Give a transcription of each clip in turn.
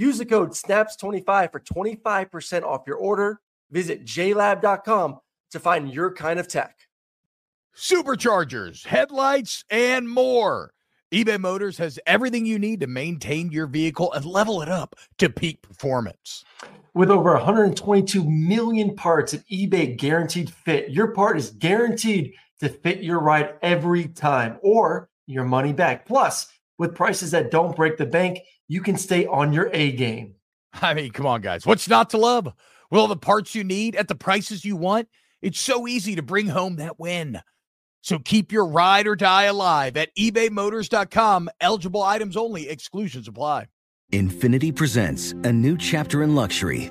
Use the code SNAPS25 for 25% off your order. Visit jlab.com to find your kind of tech. Superchargers, headlights, and more. eBay Motors has everything you need to maintain your vehicle and level it up to peak performance. With over 122 million parts at eBay Guaranteed Fit, your part is guaranteed to fit your ride every time or your money back. Plus, with prices that don't break the bank, you can stay on your A game. I mean, come on, guys. What's not to love? With all the parts you need at the prices you want, it's so easy to bring home that win. So keep your ride or die alive at ebaymotors.com. Eligible items only, exclusions apply. Infiniti presents a new chapter in luxury,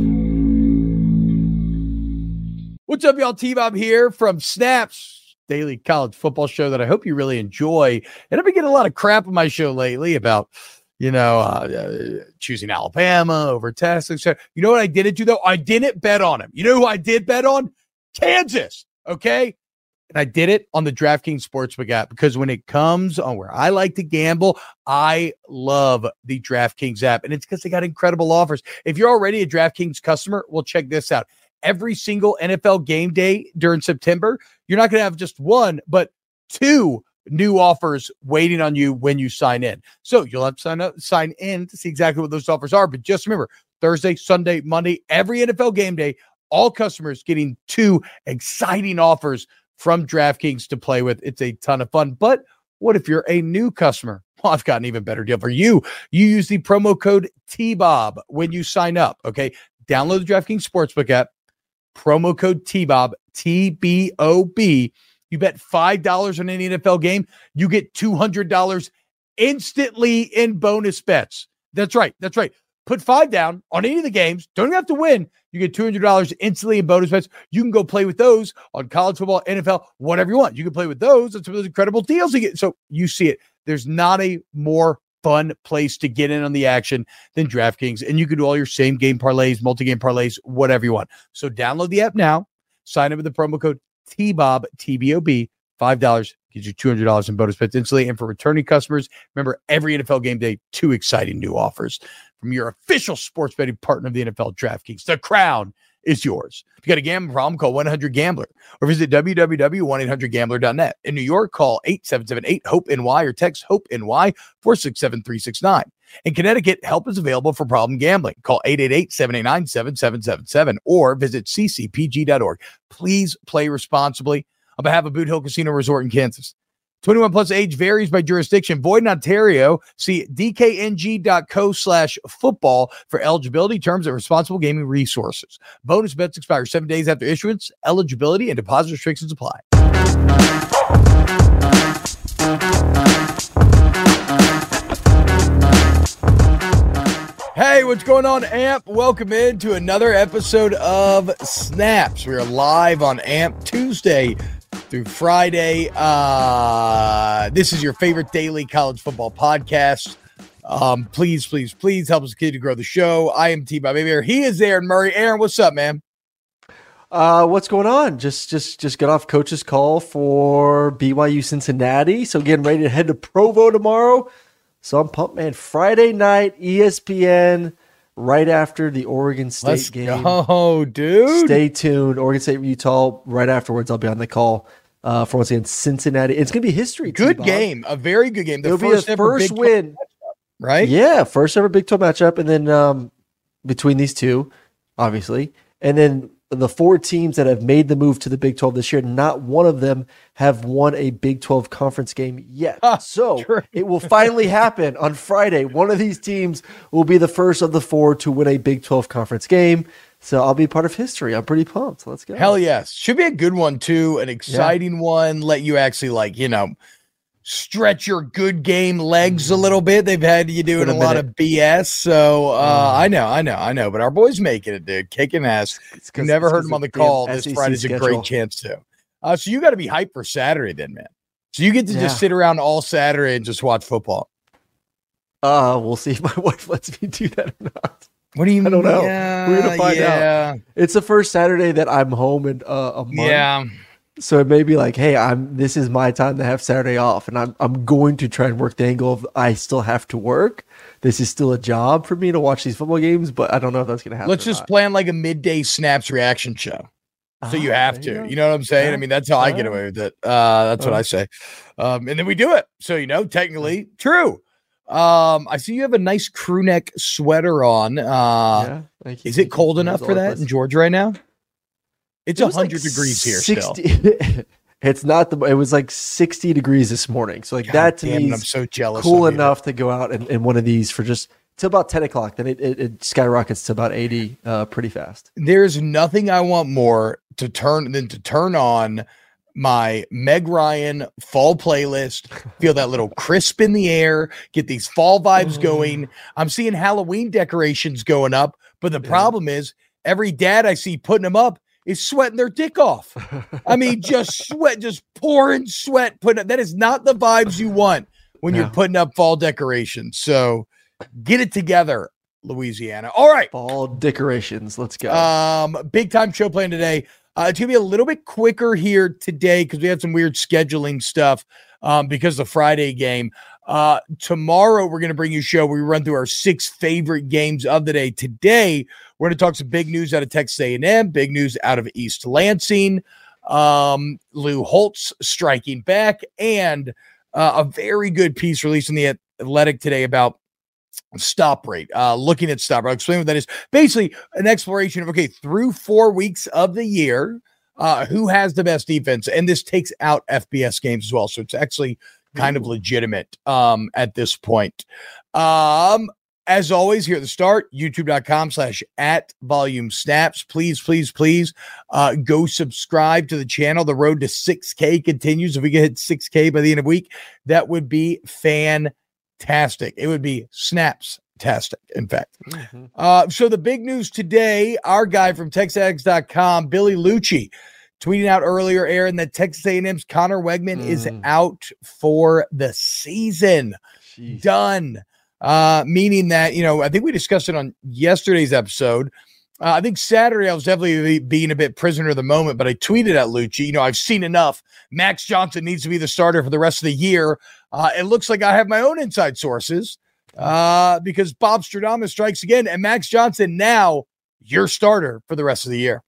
What's up, y'all? T Bob here from Snaps Daily College Football Show that I hope you really enjoy. And I've been getting a lot of crap on my show lately about, you know, uh, uh, choosing Alabama over Texas. You know what I didn't do though? I didn't bet on him. You know who I did bet on? Kansas. Okay. And I did it on the DraftKings Sportsbook app because when it comes on where I like to gamble, I love the DraftKings app. And it's because they got incredible offers. If you're already a DraftKings customer, well, check this out. Every single NFL game day during September, you're not going to have just one, but two new offers waiting on you when you sign in. So you'll have to sign up, sign in to see exactly what those offers are. But just remember Thursday, Sunday, Monday, every NFL game day, all customers getting two exciting offers from DraftKings to play with. It's a ton of fun. But what if you're a new customer? Well, I've got an even better deal for you. You use the promo code TBOB when you sign up. Okay. Download the DraftKings Sportsbook app, promo code TBOB, T B O B. You bet $5 on any NFL game, you get $200 instantly in bonus bets. That's right. That's right. Put five down on any of the games. Don't even have to win. You get $200 instantly in bonus bets. You can go play with those on college football, NFL, whatever you want. You can play with those and some of those incredible deals you get. So you see it. There's not a more fun place to get in on the action than DraftKings. And you can do all your same game parlays, multi game parlays, whatever you want. So download the app now. Sign up with the promo code TBOB, TBOB, $5 Get you $200 in bonus bets instantly. And for returning customers, remember every NFL game day, two exciting new offers from your official sports betting partner of the NFL, DraftKings. The crown is yours. If you got a gambling problem, call 100 Gambler or visit www.1800Gambler.net. In New York, call 8778 HOPE NY or text HOPE NY 467 369. In Connecticut, help is available for problem gambling. Call 888 789 7777 or visit ccpg.org. Please play responsibly on behalf of Boot Hill Casino Resort in Kansas. 21 plus age varies by jurisdiction. Void in Ontario. See dkng.co slash football for eligibility terms and responsible gaming resources. Bonus bets expire seven days after issuance. Eligibility and deposit restrictions apply. Hey, what's going on, AMP? Welcome in to another episode of Snaps. We are live on AMP Tuesday, through Friday. Uh, this is your favorite daily college football podcast. Um, please, please, please help us continue to grow the show. I am T Bob Hebert. He is Aaron Murray. Aaron, what's up, man? Uh, what's going on? Just, just, just got off coach's call for BYU Cincinnati. So getting ready to head to Provo tomorrow. So I'm pumped, man. Friday night, ESPN right after the Oregon State Let's game. Oh, dude. Stay tuned. Oregon State, Utah. Right afterwards, I'll be on the call uh, for once again Cincinnati. It's going to be history. Good T-Bob. game. A very good game. The It'll first be a first win. matchup, right? Yeah, first ever Big 12 matchup, and then um, between these two, obviously. And then the four teams that have made the move to the Big 12 this year, not one of them have won a Big 12 conference game yet. Ah, so true. it will finally happen on Friday. One of these teams will be the first of the four to win a Big 12 conference game. So I'll be part of history. I'm pretty pumped. Let's go. Hell yes. Should be a good one too, an exciting one. Let you actually like, you know, stretch your good game legs a little bit. They've had you doing a, a lot of BS. So uh, I know, I know, I know. But our boys making it, dude. Kicking ass. You never heard him on the call. This SEC Friday's a great chance to. Uh, so you got to be hyped for Saturday then, man. So you get to Yeah. just sit around all Saturday and just watch football. Uh, we'll see if my wife lets me do that or not. What do you I don't know. Yeah, We're gonna find out. It's the first Saturday that I'm home in uh, a month. Yeah. So it may be like, hey, I'm this is my time to have Saturday off, and I'm I'm going to try and work the angle of I still have to work. This is still a job for me to watch these football games, but I don't know if that's gonna happen. Let's just not. plan like a midday snaps reaction show. So you Ah, have to. go. You know what I'm saying? I mean, that's how I get away with it. Uh, that's what Uh. I say. Um, and then we do it. So you know, technically true. Um, I see you have a nice crew neck sweater on. Uh, Yeah, thank you, is it cold enough for that in Georgia right now? It's It was like hundred degrees here still. it's not the. It was like 60 degrees this morning. So like God that to me it, I'm so jealous. cool enough to go out in, in one of these for just till about 10 o'clock. Then it, it, it skyrockets to about 80 uh, pretty fast. There's nothing I want more to turn than to turn on my Meg Ryan fall playlist, feel that little crisp in the air, get these fall vibes going. I'm seeing Halloween decorations going up, but the Yeah. problem is every dad I see putting them up is sweating their dick off. I mean, just sweat, just pouring sweat. Putting up, that is not the vibes you want when you're putting up fall decorations. So get it together, Louisiana. All right. Fall decorations. Let's go. Um, big time show plan today. Uh, it's gonna be a little bit quicker here today because we had some weird scheduling stuff um, because of the Friday game. Uh, tomorrow we're gonna bring you a show where we run through our six favorite games of the day. Today we're gonna talk some big news out of Texas A&M, big news out of East Lansing. Um, Lou Holtz striking back, and uh, a very good piece released in the Athletic today about stop rate. Uh, looking at stop rate, I'll explain what that is. Basically, an exploration of okay, through four weeks of the year, uh, who has the best defense, and this takes out FBS games as well. So it's actually kind of legitimate um, at this point. Um, as always, here at the start, youtube.com slash at volume snaps. Please, please, please uh, go subscribe to the channel. The road to 6K continues. If we can hit 6K by the end of the week, that would be fantastic. It would be snaps tastic, in fact. Mhm. Uh, so the big news today, our guy from TexAgs.com, Billy Liucci, tweeting out earlier, Aaron, that Texas A&M's Conner Weigman is Mm. out for the season. Jeez. Done. Uh, meaning that, you know, I think we discussed it on yesterday's episode. Uh, I think Saturday I was definitely being a bit prisoner of the moment, but I tweeted at Liucci, you know, I've seen enough. Max Johnson needs to be the starter for the rest of the year. Uh, it looks like I have my own inside sources uh, because Bob Stradamus strikes again, and Max Johnson now your starter for the rest of the year.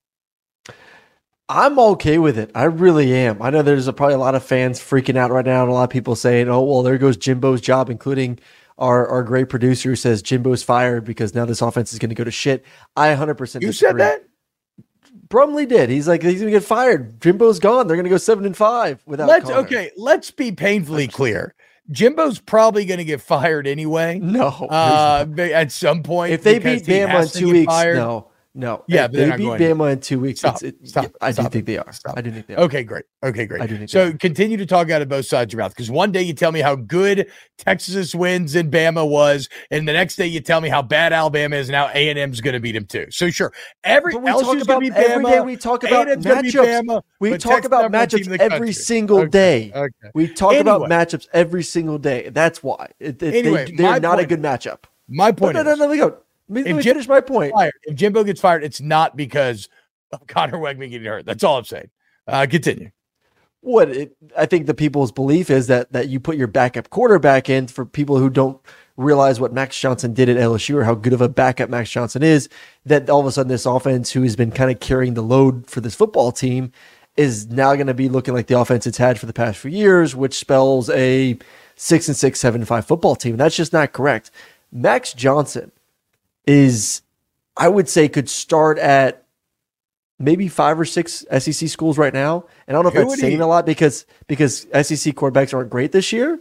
I'm okay with it. I really am. I know there's a, probably a lot of fans freaking out right now, and a lot of people saying, "Oh, well, there goes Jimbo's job," including our our great producer who says Jimbo's fired because now this offense is going to go to shit. I 100 percent You said that? Brumley did. He's like he's going to get fired. Jimbo's gone. They're going to go seven and five without. Let's Conner. okay. Let's be painfully clear. Jimbo's probably going to get fired anyway. No, Uh, at some point, if they beat Bama in two weeks, fired. no, no. Yeah, they beat. Bama in two weeks. Stop, it, stop, I do stop think it, they are. stop I do think they are. Okay, great. Okay, great. I do think so are. continue to talk out of both sides of your mouth because one day you tell me how good Texas wins in Bama was, and the next day you tell me how bad Alabama is. and Now A and M's going to beat them too. So sure, every But we talk about going every Bama. day. We talk about A&M's matchups. Bama, We talk about number one team in matchups every single Okay, day. Okay. We talk about matchups every single day. That's why It- it- Anyway, they, they're not a good matchup. My point no, is, no, no, let me go. Let me, If let Jim- finish my point. fired. If Jimbo gets fired, it's not because of Conner Weigman getting hurt. That's all I'm saying. Uh, continue. What it, I think the people's belief is that that you put your backup quarterback in for people who don't realize what Max Johnson did at LSU or how good of a backup Max Johnson is. That all of a sudden this offense, who has been kind of carrying the load for this football team, is now going to be looking like the offense it's had for the past few years, which spells a six and six, seven and five football team. That's just not correct. Max Johnson is I would say could start at maybe five or six SEC schools right now. And I don't know if Who that's saying he- a lot because because SEC quarterbacks aren't great this year.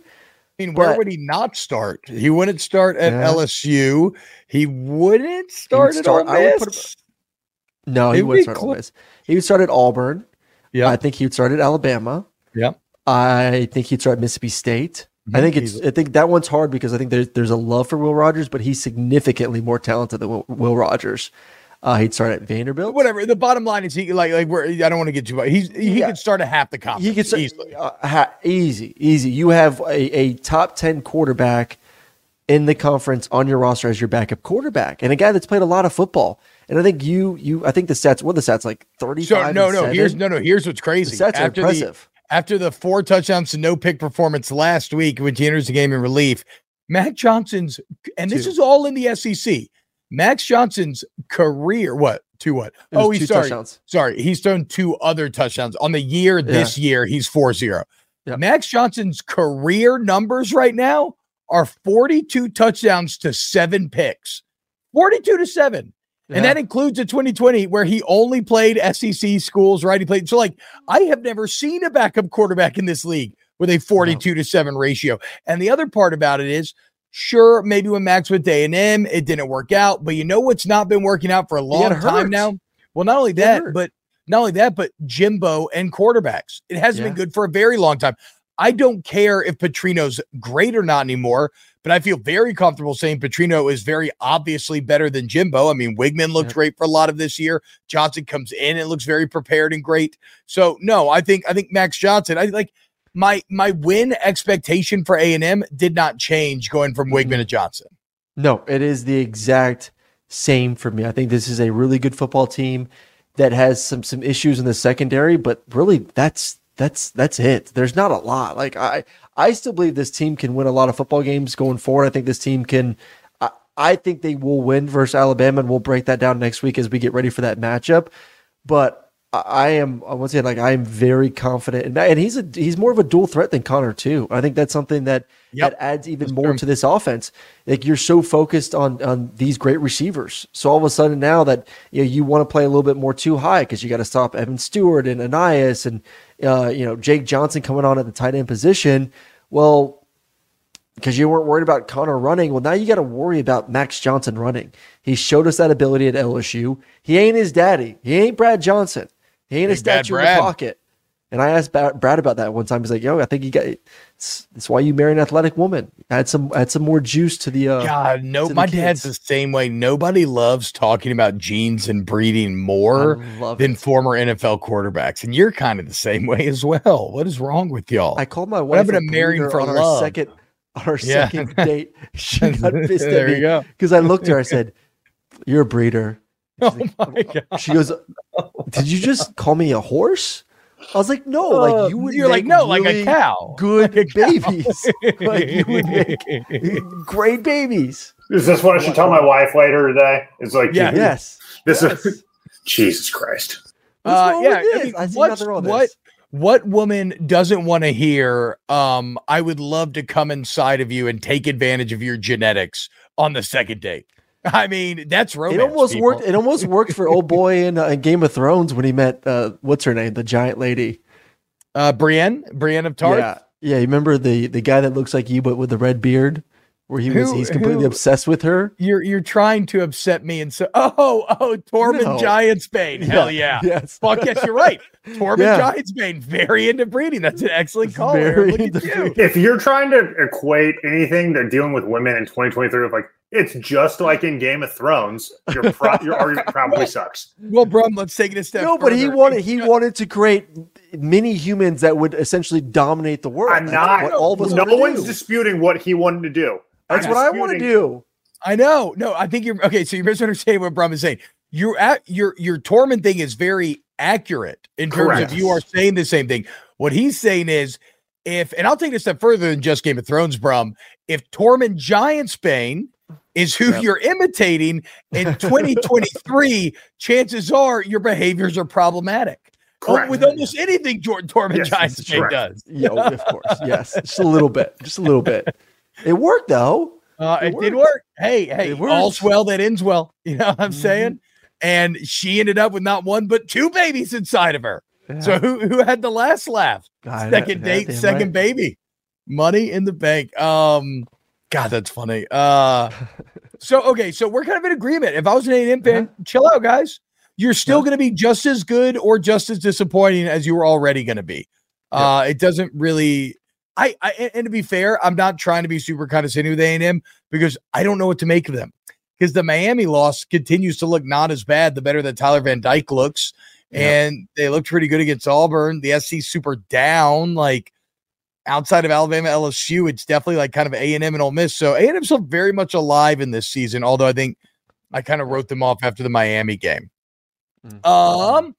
I mean, where But- would he not start? He wouldn't start at Yeah. LSU. He wouldn't start at start- Ole I would put No, he would would be start at Ole Miss. He would start at Auburn. Yeah. I think he would start at Alabama. Yeah. I think he'd start at Mississippi State. I think it's. I think that one's hard because I think there's there's a love for Will Rogers, but he's significantly more talented than Will, Will Rogers. Uh, he'd start at Vanderbilt. whatever. The bottom line is he like like where I don't want to get too much. He's he Yeah. could start at half the conference. He could start, easily. uh, ha- easy, easy. You have a, a top ten quarterback in the conference on your roster as your backup quarterback, and a guy that's played a lot of football. And I think you you I think the stats. What are the stats like thirty So no, no. Here's no, no. Here's what's The crazy. stats are after the impressive. After the four touchdowns to no pick performance last week, when he enters the game in relief, Mac Johnson's and this Two. is all in the SEC. Max Johnson's career, what two what? Oh, he's sorry. touchdowns. Sorry, he's thrown two other touchdowns on the year. This year, he's 4-0. Yeah. Max Johnson's career numbers right now are 42 touchdowns to seven picks. 42 to seven. And that includes a 2020 where he only played SEC schools, right? He played. So, like, I have never seen a backup quarterback in this league with a 42 to 7 ratio. And the other part about it is, sure, maybe when Max went to A&M, it didn't work out. But you know what's not been working out for a long time now? Well, not only that, but not only that, but Jimbo and quarterbacks. It hasn't been good for a very long time. I don't care if Petrino's great or not anymore, but I feel very comfortable saying Petrino is very obviously better than Jimbo. I mean, Weigman looked great for a lot of this year. Johnson comes in and looks very prepared and great. So no, I think I think Max Johnson. I like my my win expectation for A and M did not change going from Weigman to mm-hmm. Johnson. No, it is the exact same for me. I think this is a really good football team that has some some issues in the secondary, but really that's that's that's it. There's not a lot. Like I I still believe this team can win a lot of football games going forward. I think this team can I, I think they will win versus Alabama and we'll break that down next week as we get ready for that matchup. But I- am I want to say like I am very confident and, and he's a he's more of a dual threat than Conner too. I think that's something that Yep. that adds even That's more true. to this offense. Like you're so focused on on these great receivers. So all of a sudden now that you know, you want to play a little bit more too high because you got to stop Evan Stewart and Ainias and uh, you know Jake Johnson coming on at the tight end position. Well, because you weren't worried about Conner running. Well, now you got to worry about Max Johnson running. He showed us that ability at LSU. He ain't his daddy. He ain't Brad Johnson. He ain't a Big bad statue in the pocket. And I asked Brad about that one time. He's like, "Yo, I think you got. It's, it's why you marry an athletic woman. Add some, add some more juice to the. Uh, God, no, my dad's the same way. Nobody loves talking about genes and breeding more than it. former NFL quarterbacks. And you're kind of the same way as well. What is wrong with y'all? I called my What wife happened a to marrying for on our second, on our Yeah. second date. She got pissed at me because I looked at her. I said, "You're a breeder." Oh my god. She goes, "Did you just call me a horse?" I was like, "No, Uh, like you would." You're like make no, like a cow. Good Like a cow. babies. like you would make great babies. Is this what I should tell my wife later today? It's like, Yeah. Yes. this yes. is Jesus Christ. What's Uh, yeah, with I mean, I see nothing wrong with what this. what woman doesn't want to hear um I would love to come inside of you and take advantage of your genetics on the second date. I mean, that's romance. It almost people. worked. It almost worked for old boy in, uh, in Game of Thrones when he met uh, what's her name, the giant lady. Uh Brienne, Brienne of Tarth. Yeah, yeah. You remember the the guy that looks like you but with the red beard, where he was Who- he's completely who- obsessed with her. You're you're trying to upset me and so oh oh Tormund No. Giantsbane. Hell yeah. Yes. Fuck yes, you're right. Tormund Yeah. Giantsbane, very into breeding. That's an excellent call. Very Look at into you. breeding. If you're trying to equate anything they're dealing with women in 2023 with like it's just like in Game of Thrones, your pro- your argument probably sucks. Well, Brum, let's take it a step. No, but he wanted he wanted to create mini humans that would essentially dominate the world. I'm That's not. what all of us no one's do. disputing what he wanted to do. That's I'm what I want to do. I know. No, I think you're okay. So you're misunderstanding what Brum is saying. You're at your your Tormund thing is very accurate in terms Correct. of you are saying the same thing. What he's saying is if, and I'll take it a step further than just Game of Thrones, Brum. If Tormund Giantsbane is who Yep. you're imitating in 2023, chances are your behaviors are problematic. Oh, Correct. with almost anything Jordan Tormund Yes, that's Giantsbane correct. does. Yeah, of course. Yes, just a little bit, just a little bit. It worked though. Uh, It it did work. Hey, hey, all's well that ends well. You know what I'm Mhm. saying? And she ended up with not one but two babies inside of her. So who who had the last laugh? God, Second that- date, damn second right. baby. Money in the bank. Um, God, that's funny. Uh, so okay, so we're kind of in agreement. If I was an A&M fan, Uh-huh. chill out, guys. You're still going to be just as good or just as disappointing as you were already going to be. Uh, it doesn't really. I, I and- and to be fair, I'm not trying to be super condescending with A&M because I don't know what to make of them. Because the Miami loss continues to look not as bad the better that Tyler Van Dyke looks, Yeah. and they looked pretty good against Auburn. The SC super down, like outside of Alabama, LSU, it's definitely like kind of A and M and Ole Miss. So A and M still very much alive in this season. Although I think I kind of wrote them off after the Miami game. Mm. Um,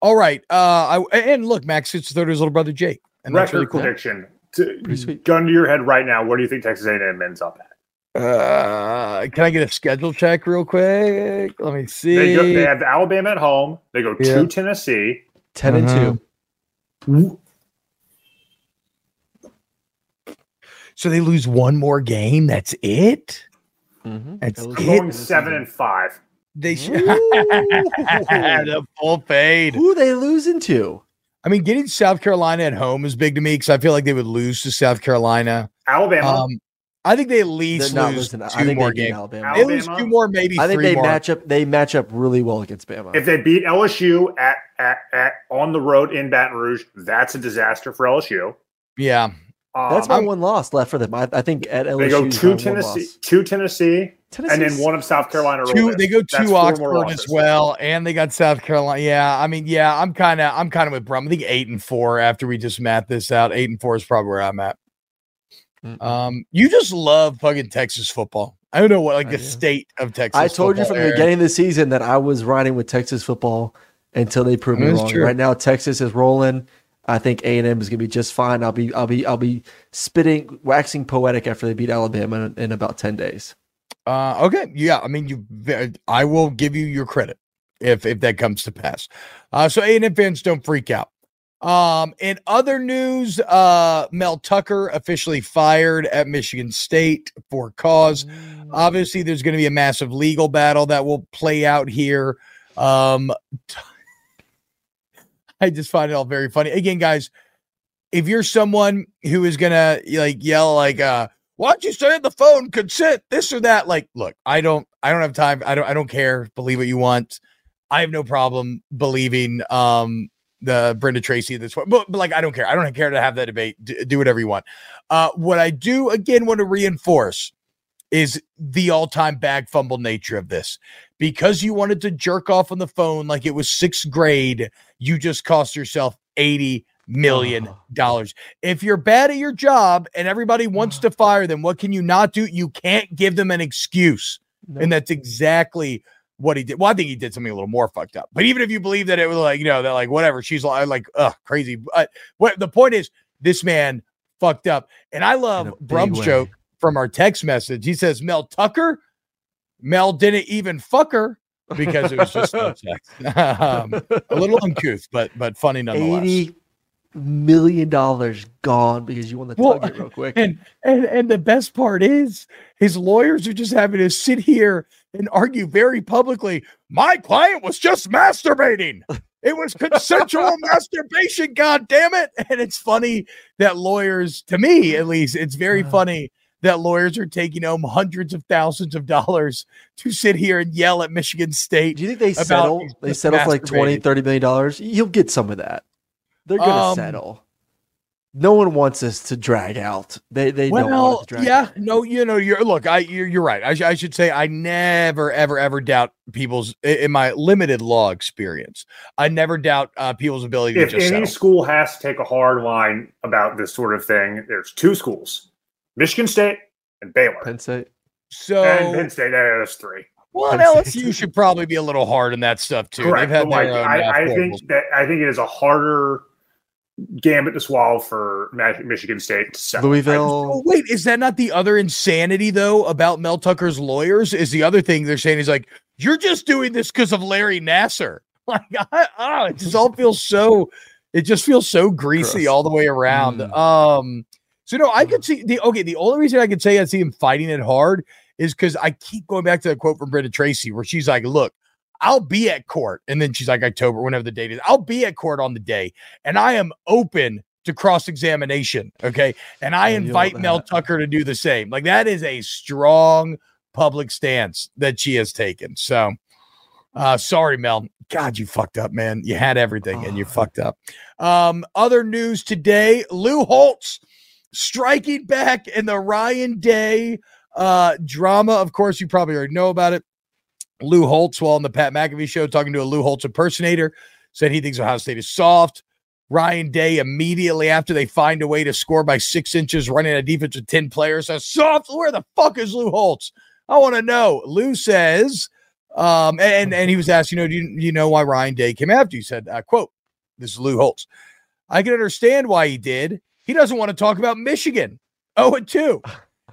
all right. Uh, I and look, Max it's third to his little brother Jake, and that's Record really cool. prediction. To, Pretty sweet. gun to your head right now. What do you think Texas A&M ends up at? Uh, can I get a schedule check real quick? Let me see. They, go, they have Alabama at home. They go Yeah. to Tennessee. 10 and Uh-huh. 2. So they lose one more game. That's it. Mhm. That's That was it. Going seven and five. They should Ooh. the full fade. Who they losing to? I mean, getting South Carolina at home is big to me because I feel like they would lose to South Carolina. Alabama. Um, I think they at least lose losing. two I think more games. Alabama. They lose two more, maybe I think three they more. match up. They match up really well against Bama. if they beat LSU at, at at on the road in Baton Rouge, that's a disaster for LSU. Yeah, That's my one loss left for them. I, I think at LSU they go is to my Tennessee, to Tennessee, and then one of South Carolina. two. They go That's to Oxford as well, and they got South Carolina. Yeah, I mean, yeah, I'm kind of, I'm kind of with Brum. I think eight and four after we just math this out. Eight and four is probably where I'm at. Mm-mm. Um, you just love fucking Texas football. I don't know what like I the do. state of Texas. I told you football, from the beginning of the season that I was riding with Texas football until they proved me wrong. true. Right now, Texas is rolling. I think A and M is going to be just fine. I'll be, I'll be, I'll be spitting, waxing poetic after they beat Alabama in, in about ten days. Uh, okay, yeah. I mean, you. I will give you your credit if if that comes to pass. Uh, so A and M fans don't freak out. Um, in other news, uh, Mel Tucker officially fired at Michigan State for cause. Obviously, there's going to be a massive legal battle that will play out here. Um, I just find it all very funny. Again, guys, if you're someone who is gonna like yell like, uh, "Why don't you stay on the phone? Consent, this or that?" Like, look, I don't, I don't have time. I don't, I don't care. Believe what you want. I have no problem believing um the Brenda Tracy this one, but, but like I don't care. I don't care to have that debate. D- do whatever you want. Uh, what I do again want to reinforce is the all-time bag fumble nature of this. Because you wanted to jerk off on the phone like it was sixth grade, you just cost yourself 80 million dollars. If you're bad at your job and everybody wants to fire them, what can you not do? You can't give them an excuse. No. And that's exactly what he did. Well, I think he did something a little more fucked up. But even if you believe that it was like, you know, that like whatever, she's like, like, ugh, crazy. But what the point is, this man fucked up. And I love Brum's way. joke from our text message. He says, Mel Tucker, Mel didn't even fuck her because it was just no sex. um, a little uncouth, but but funny nonetheless. Eighty million dollars gone because you won the Well, target real quick. And and and the best part is his lawyers are just having to sit here and argue very publicly. My client was just masturbating. It was consensual masturbation, god damn it. And it's funny that lawyers, to me at least, it's very Uh. funny that lawyers are taking home hundreds of thousands of dollars to sit here and yell at Michigan State. Do you think they settle? They settle for like 20 masturbating. 30 million dollars. You'll get some of that. They're gonna Um, settle. No one wants this to drag out. They they don't want to drag out. yeah, out. no, you know, you're look, I you're, you're right. I, sh- I should say I never, ever, ever doubt people's in my limited law experience. I never doubt uh, people's ability to If just any settle. school has to take a hard line about this sort of thing, there's two schools: Michigan State and Baylor. Penn State. So, and Penn State. There's three. well, Penn State. LSU should probably be a little hard on that stuff too. Correct. They've had but like, own, I, I think that I think it is a harder gambit to swallow for Michigan State. To settle. Louisville. Oh, wait, is that not the other insanity though about Mel Tucker's lawyers? Is the other thing they're saying is like you're just doing this because of Larry Nassar. Like, I, oh, it just all feels so. It just feels so greasy Gross. all the way around. Mm. Um, So no, I could see the okay. The only reason I could say I see him fighting it hard is because I keep going back to the quote from Brenda Tracy where she's like, "Look, I'll be at court," and then she's like, "October, whenever the date is, I'll be at court on the day, and I am open to cross examination." Okay, and I I invite. Mel Tucker to do the same. Like that is a strong public stance that she has taken. So, uh, sorry, Mel. God, you fucked up, man. You had everything and you Oh. fucked up. Um, other news today: Lou Holtz striking back in the Ryan Day uh drama. Of course, you probably already know about it. Lou Holtz, while on the Pat McAfee show, talking to a Lou Holtz impersonator, said he thinks Ohio State is soft. Ryan Day immediately after they find a way to score by six inches, running a defense with 10 players, says, Soft, where the fuck is Lou Holtz? I want to know. Lou says, um, and and he was asked, you know, do you, you know why Ryan Day came after you? He said, uh, quote, this is Lou Holtz. I can understand why he did. He doesn't want to talk about Michigan. Oh, and two.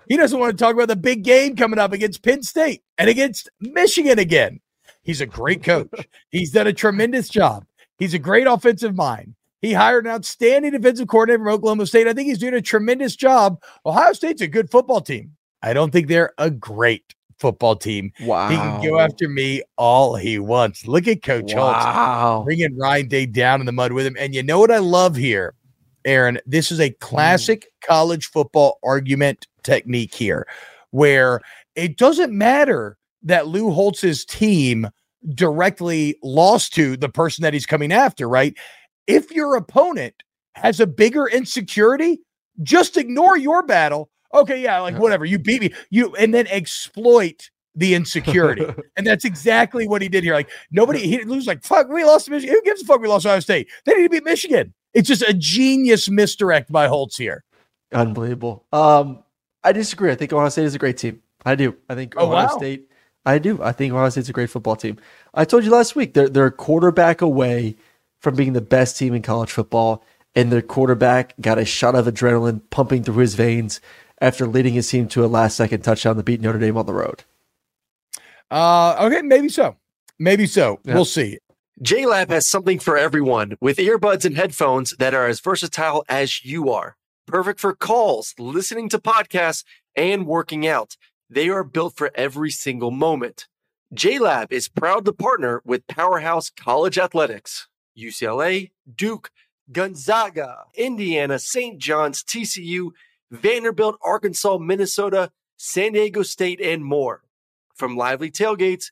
He doesn't want to talk about the big game coming up against Penn State and against Michigan again. He's a great coach. He's done a tremendous job. He's a great offensive mind. He hired an outstanding defensive coordinator from Oklahoma State. I think he's doing a tremendous job. Ohio State's a good football team. I don't think they're a great football team. Wow. He can go after me all he wants. Look at Coach Holtz bringing Ryan Day down in the mud with him. And you know what I love here, Aaron? This is a mm. classic college football argument technique here, where it doesn't matter that Lou Holtz's team directly lost to the person that he's coming after, right? If your opponent has a bigger insecurity, just ignore your battle. Okay, yeah, like whatever, you beat me. You and then exploit the insecurity. and that's exactly what he did here. Like nobody he was like, fuck, we lost to Michigan. Who gives a fuck we lost to Ohio State? They need to beat Michigan. It's just a genius misdirect by Holtz here. Unbelievable. Um, I disagree. I think Ohio State is a great team. I do. I think Oh, Ohio wow. State. I do. I think Ohio State's a great football team. I told you last week they're they're a quarterback away from being the best team in college football, and their quarterback got a shot of adrenaline pumping through his veins after leading his team to a last second touchdown to beat Notre Dame on the road. Uh okay, maybe so. Maybe so. Yeah. We'll see. JLab has something for everyone with earbuds and headphones that are as versatile as you are. Perfect for calls, listening to podcasts, and working out. They are built for every single moment. JLab is proud to partner with Powerhouse College Athletics, UCLA, Duke, Gonzaga, Indiana, St. John's, TCU, Vanderbilt, Arkansas, Minnesota, San Diego State, and more. From lively tailgates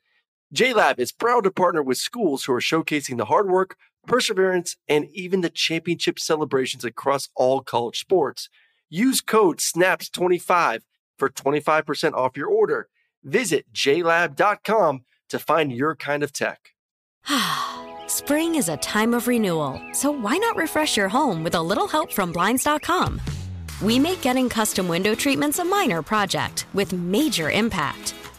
JLab is proud to partner with schools who are showcasing the hard work, perseverance, and even the championship celebrations across all college sports. Use code SNAPS25 for 25% off your order. Visit jlab.com to find your kind of tech. Spring is a time of renewal, so why not refresh your home with a little help from Blinds.com? We make getting custom window treatments a minor project with major impact.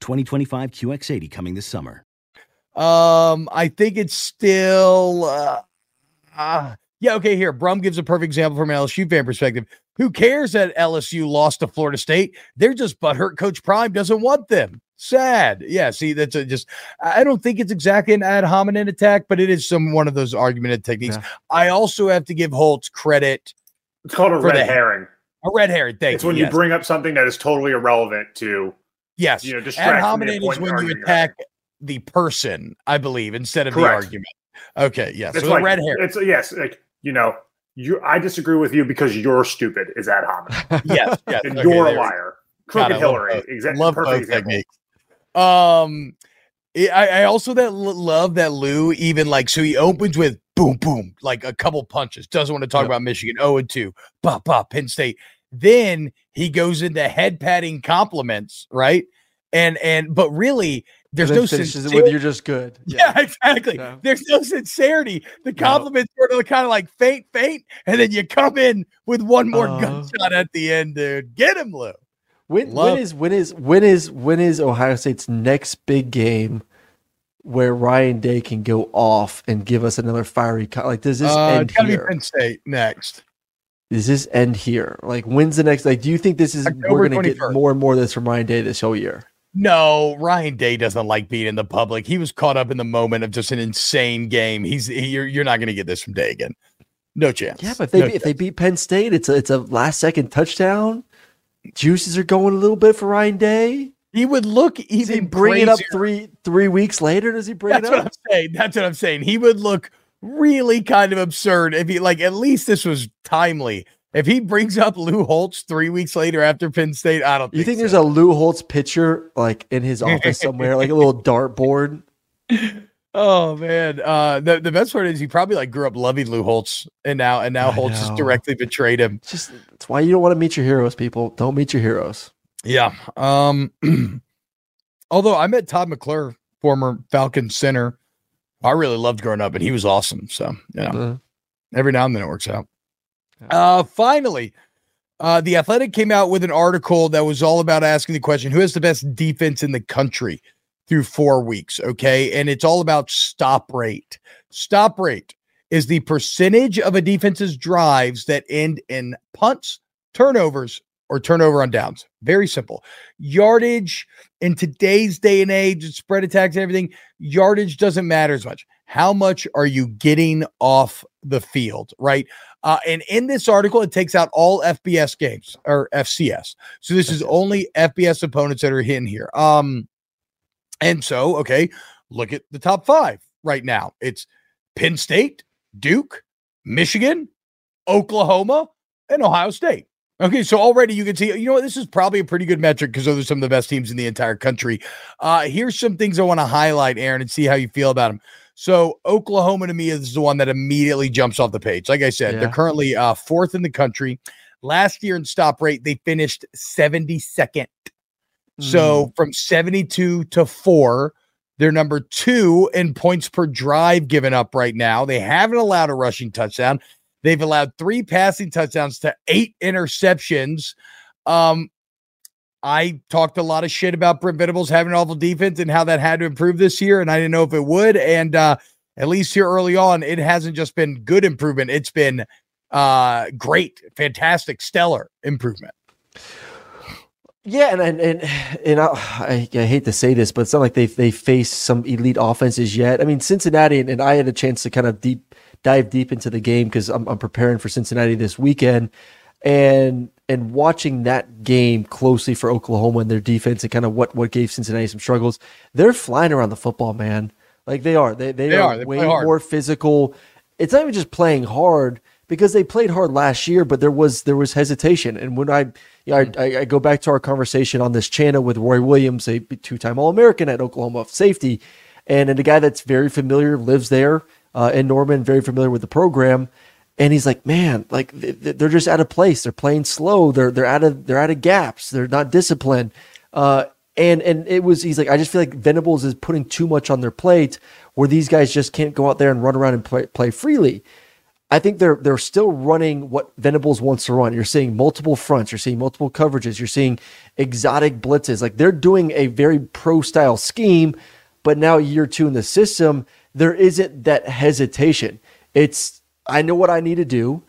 2025 QX80 coming this summer. Um, I think it's still uh, uh yeah, okay, here. Brum gives a perfect example from an LSU fan perspective. Who cares that LSU lost to Florida State? They're just butthurt Coach Prime doesn't want them. Sad. Yeah, see, that's a just I don't think it's exactly an ad hominem attack, but it is some one of those argumentative techniques. Yeah. I also have to give Holtz credit. It's called a red herring. A red herring. Thank it's you. when yes. you bring up something that is totally irrelevant to Yes. You know, ad hominem is when you attack the person, I believe, instead of Correct. the argument. Okay, yes. It's so like, red hair. It's yes, like you know, you I disagree with you because you're stupid is ad hominem. yes, yes. and okay, you're a liar. Crooked Hillary. Exactly. Love perfect both techniques. Um I, I also that love that Lou even like so he opens with boom boom like a couple punches doesn't want to talk yep. about Michigan 0 and 2 pop pop Penn State then he goes into head patting compliments, right? And and but really, there's no sincerity. with you're just good. Yeah, yeah exactly. Yeah. There's no sincerity. The compliments no. sort of kind of like faint, faint, and then you come in with one more uh, gunshot at the end, dude. Get him, Lou. When, when is when is when is when is Ohio State's next big game where Ryan Day can go off and give us another fiery like does this uh, end gotta here? Be Penn State next does this end here? Like, when's the next? Like, do you think this is October we're going to get more and more of this from Ryan Day this whole year? No, Ryan Day doesn't like being in the public. He was caught up in the moment of just an insane game. He's he, you're you're not going to get this from Day again. No chance. Yeah, but if they, no if they beat Penn State, it's a it's a last second touchdown. Juices are going a little bit for Ryan Day. He would look even he bring crazier. it up three three weeks later. Does he bring That's it up? That's what I'm saying. That's what I'm saying. He would look really kind of absurd if he like at least this was timely if he brings up Lou Holtz three weeks later after Penn State, I don't. You think, so. there's a Lou Holtz picture like in his office somewhere, like a little dartboard? Oh man, uh, the the best part is he probably like grew up loving Lou Holtz, and now and now I Holtz know. has directly betrayed him. It's just that's why you don't want to meet your heroes, people. Don't meet your heroes. Yeah. Um. although I met Todd McClure, former Falcon center, I really loved growing up, and he was awesome. So yeah, uh, every now and then it works out. Uh, finally, uh, the Athletic came out with an article that was all about asking the question who has the best defense in the country through four weeks? Okay. And it's all about stop rate. Stop rate is the percentage of a defense's drives that end in punts, turnovers, or turnover on downs. Very simple. Yardage in today's day and age, spread attacks, everything, yardage doesn't matter as much. How much are you getting off the field, right? Uh, and in this article, it takes out all FBS games or FCS. So this is only FBS opponents that are in here. Um, and so, okay, look at the top five right now. It's Penn State, Duke, Michigan, Oklahoma, and Ohio State. Okay, so already you can see, you know what, this is probably a pretty good metric because those are some of the best teams in the entire country. Uh, here's some things I want to highlight, Aaron, and see how you feel about them. So Oklahoma to me is the one that immediately jumps off the page. Like I said, yeah. they're currently uh, fourth in the country. Last year in stop rate, they finished 72nd. Mm. So from 72 to four, they're number two in points per drive given up right now. They haven't allowed a rushing touchdown. They've allowed three passing touchdowns to eight interceptions. Um, I talked a lot of shit about Brent Venables having an awful defense and how that had to improve this year, and I didn't know if it would. And uh, at least here early on, it hasn't just been good improvement; it's been uh, great, fantastic, stellar improvement. Yeah, and and and, and I, I, hate to say this, but it's not like they've they faced some elite offenses yet. I mean, Cincinnati, and, and I had a chance to kind of deep dive deep into the game because I'm, I'm preparing for Cincinnati this weekend, and and watching that game closely for Oklahoma and their defense and kind of what what gave Cincinnati some struggles, they're flying around the football, man. Like they are, they they, they are, are. They way more physical. It's not even just playing hard; because they played hard last year, but there was there was hesitation. And when I, you know, I, I, go back to our conversation on this channel with Roy Williams, a two-time All-American at Oklahoma safety, and, and a guy that's very familiar, lives there uh, in Norman, very familiar with the program. And he's like, man, like they're just out of place. They're playing slow. They're they're out of they're out of gaps. They're not disciplined. Uh, and and it was he's like, I just feel like Venables is putting too much on their plate, where these guys just can't go out there and run around and play, play freely. I think they're they're still running what Venables wants to run. You're seeing multiple fronts, you're seeing multiple coverages, you're seeing exotic blitzes. Like they're doing a very pro style scheme, but now year two in the system, there isn't that hesitation. It's I know what I need to do.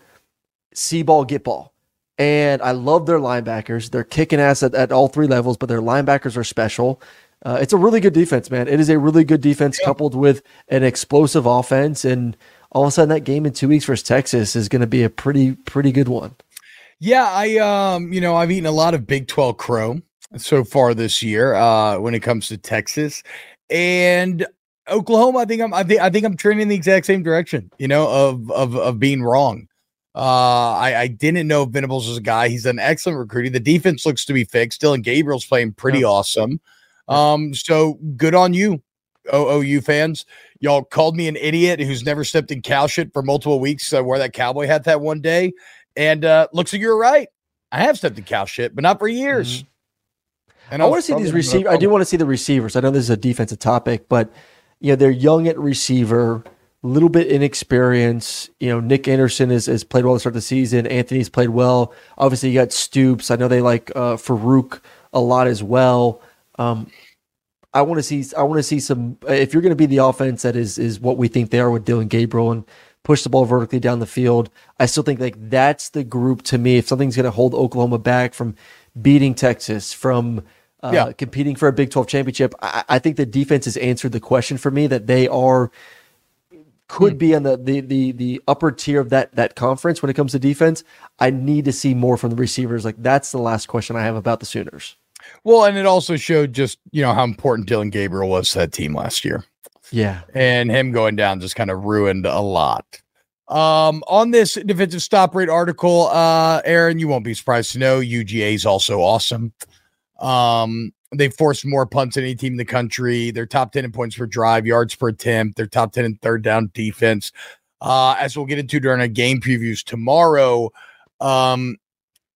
See ball, get ball. And I love their linebackers. They're kicking ass at, at all three levels, but their linebackers are special. Uh, it's a really good defense, man. It is a really good defense yeah. coupled with an explosive offense. And all of a sudden, that game in two weeks versus Texas is going to be a pretty, pretty good one. Yeah, I um, you know, I've eaten a lot of Big 12 crow so far this year uh when it comes to Texas. And Oklahoma, I think I'm I think I think I'm trending in the exact same direction, you know, of of of being wrong. Uh, I, I didn't know Venables was a guy. He's an excellent recruiting. The defense looks to be fixed. Dillon Gabriel's playing pretty yeah. awesome. Um, so good on you, OOU fans. Y'all called me an idiot who's never stepped in cow shit for multiple weeks. I wore that cowboy hat that one day, and uh, looks like you're right. I have stepped in cow shit, but not for years. Mm-hmm. And I, I want to see these receivers. I do want to see the receivers. I know this is a defensive topic, but you know, they're young at receiver, a little bit inexperienced. You know, Nic Anderson has, has played well to start the season. Anthony's played well. Obviously, you got Stoops. I know they like uh, Farooq a lot as well. Um, I want to see. I want to see some. If you're going to be the offense that is is what we think they are with Dillon Gabriel and push the ball vertically down the field, I still think like that's the group to me. If something's going to hold Oklahoma back from beating Texas, from uh, yeah. competing for a Big 12 championship. I, I, think the defense has answered the question for me that they are could mm. be on the, the the the upper tier of that that conference when it comes to defense. I need to see more from the receivers. Like that's the last question I have about the Sooners. Well, and it also showed just you know how important Dillon Gabriel was to that team last year. Yeah, and him going down just kind of ruined a lot. Um, on this defensive stop rate article, uh, Aaron, you won't be surprised to know UGA is also awesome. Um, they forced more punts than any team in the country. They're top 10 in points per drive, yards per attempt. They're top 10 in third down defense. Uh, as we'll get into during our game previews tomorrow, um,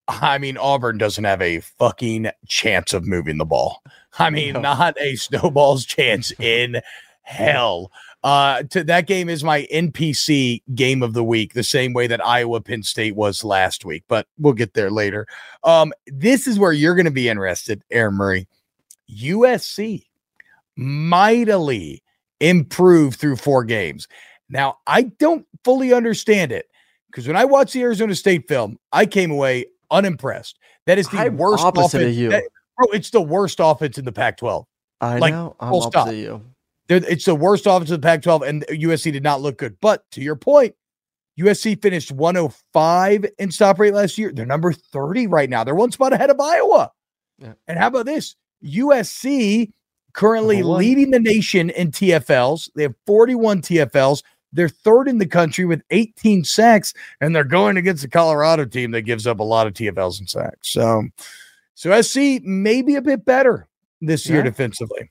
I mean, Auburn doesn't have a fucking chance of moving the ball. I mean, no. not a snowball's chance in hell. Uh, to, that game is my NPC game of the week, the same way that Iowa Penn State was last week, but we'll get there later. Um, this is where you're going to be interested, Aaron Murray. USC mightily improved through four games. Now, I don't fully understand it because when I watched the Arizona State film, I came away unimpressed. That is the I'm worst opposite offense. Of you. That, bro, it's the worst offense in the Pac 12. I like, know. I'm opposite stop. you. It's the worst offense of the Pac 12, and USC did not look good. But to your point, USC finished 105 in stop rate last year. They're number 30 right now. They're one spot ahead of Iowa. Yeah. And how about this? USC currently leading the nation in TFLs. They have 41 TFLs. They're third in the country with 18 sacks, and they're going against the Colorado team that gives up a lot of TFLs and sacks. So, so SC may be a bit better this year defensively.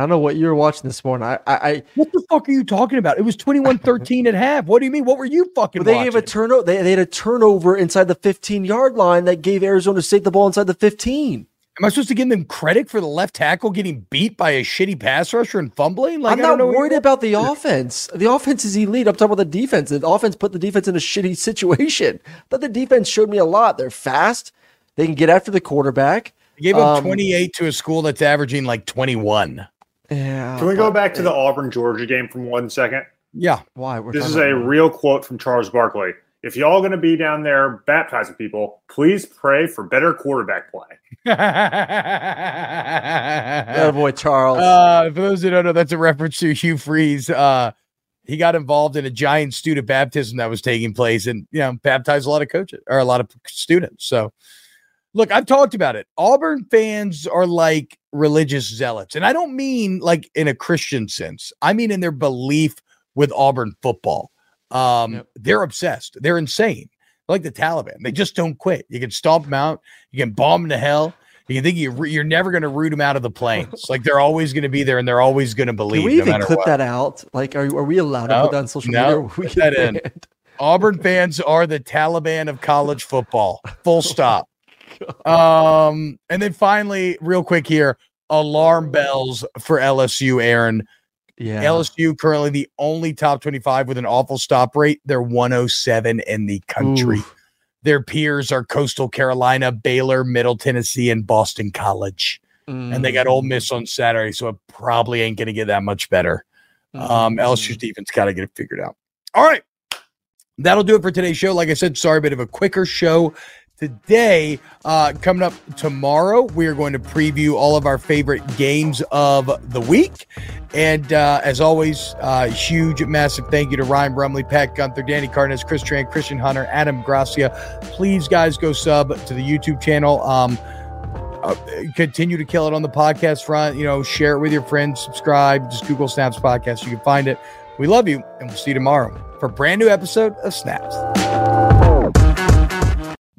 I don't know what you were watching this morning. I, I, I what the fuck are you talking about? It was 21-13 at half. What do you mean? What were you fucking? Well, they watching? gave a turnover. They, they had a turnover inside the 15 yard line that gave Arizona State the ball inside the 15. Am I supposed to give them credit for the left tackle getting beat by a shitty pass rusher and fumbling? Like, I'm not worried about the offense. The offense is elite. I'm talking about the defense. The offense put the defense in a shitty situation. But the defense showed me a lot. They're fast. They can get after the quarterback. They gave up um, 28 to a school that's averaging like 21. Yeah. Can we go back to the Auburn Georgia game for one second? Yeah. Why? We're this is a real quote from Charles Barkley. If y'all going to be down there baptizing people, please pray for better quarterback play. oh boy, Charles. Uh, for those who don't know, that's a reference to Hugh Freeze. Uh, he got involved in a giant student baptism that was taking place, and you know, baptized a lot of coaches or a lot of students. So, look, I've talked about it. Auburn fans are like religious zealots. And I don't mean like in a Christian sense, I mean in their belief with Auburn football. Um, Yep. they're obsessed. They're insane. Like the Taliban, they just don't quit. You can stomp them out. You can bomb them to hell. You can think you you're never going to root them out of the plains. like they're always going to be there, and they're always going to believe. Can we no even clip what. that out? Like, are, are we allowed to put that on social no, media? We put that get in. Auburn fans are the Taliban of college football. Full stop. Um, and then finally, real quick here, alarm bells for LSU, Aaron. Yeah. LSU currently the only top 25 with an awful stop rate. They're 107 in the country. Oof. Their peers are Coastal Carolina, Baylor, Middle Tennessee, and Boston College. And they got Ole Mm. Miss on Saturday, so it probably ain't going to get that much better. Um, LSU's defense got to get it figured out. All right. That'll do it for today's show. Like I said, sorry, a bit of a quicker show today. Uh, coming up tomorrow, we are going to preview all of our favorite games of the week. And uh, as always, uh, huge, massive thank you to Ryan Brumley, Pat Gunther, Danny Cardenas, Chris Tran, Christian Hunter, Adam Gracia. Please, guys, go sub to the YouTube channel. Um, uh, continue to kill it on the podcast front. You know, share it with your friends, subscribe, just Google Snaps Podcast. You can find it. We love you, and we'll see you tomorrow for a brand new episode of Snaps.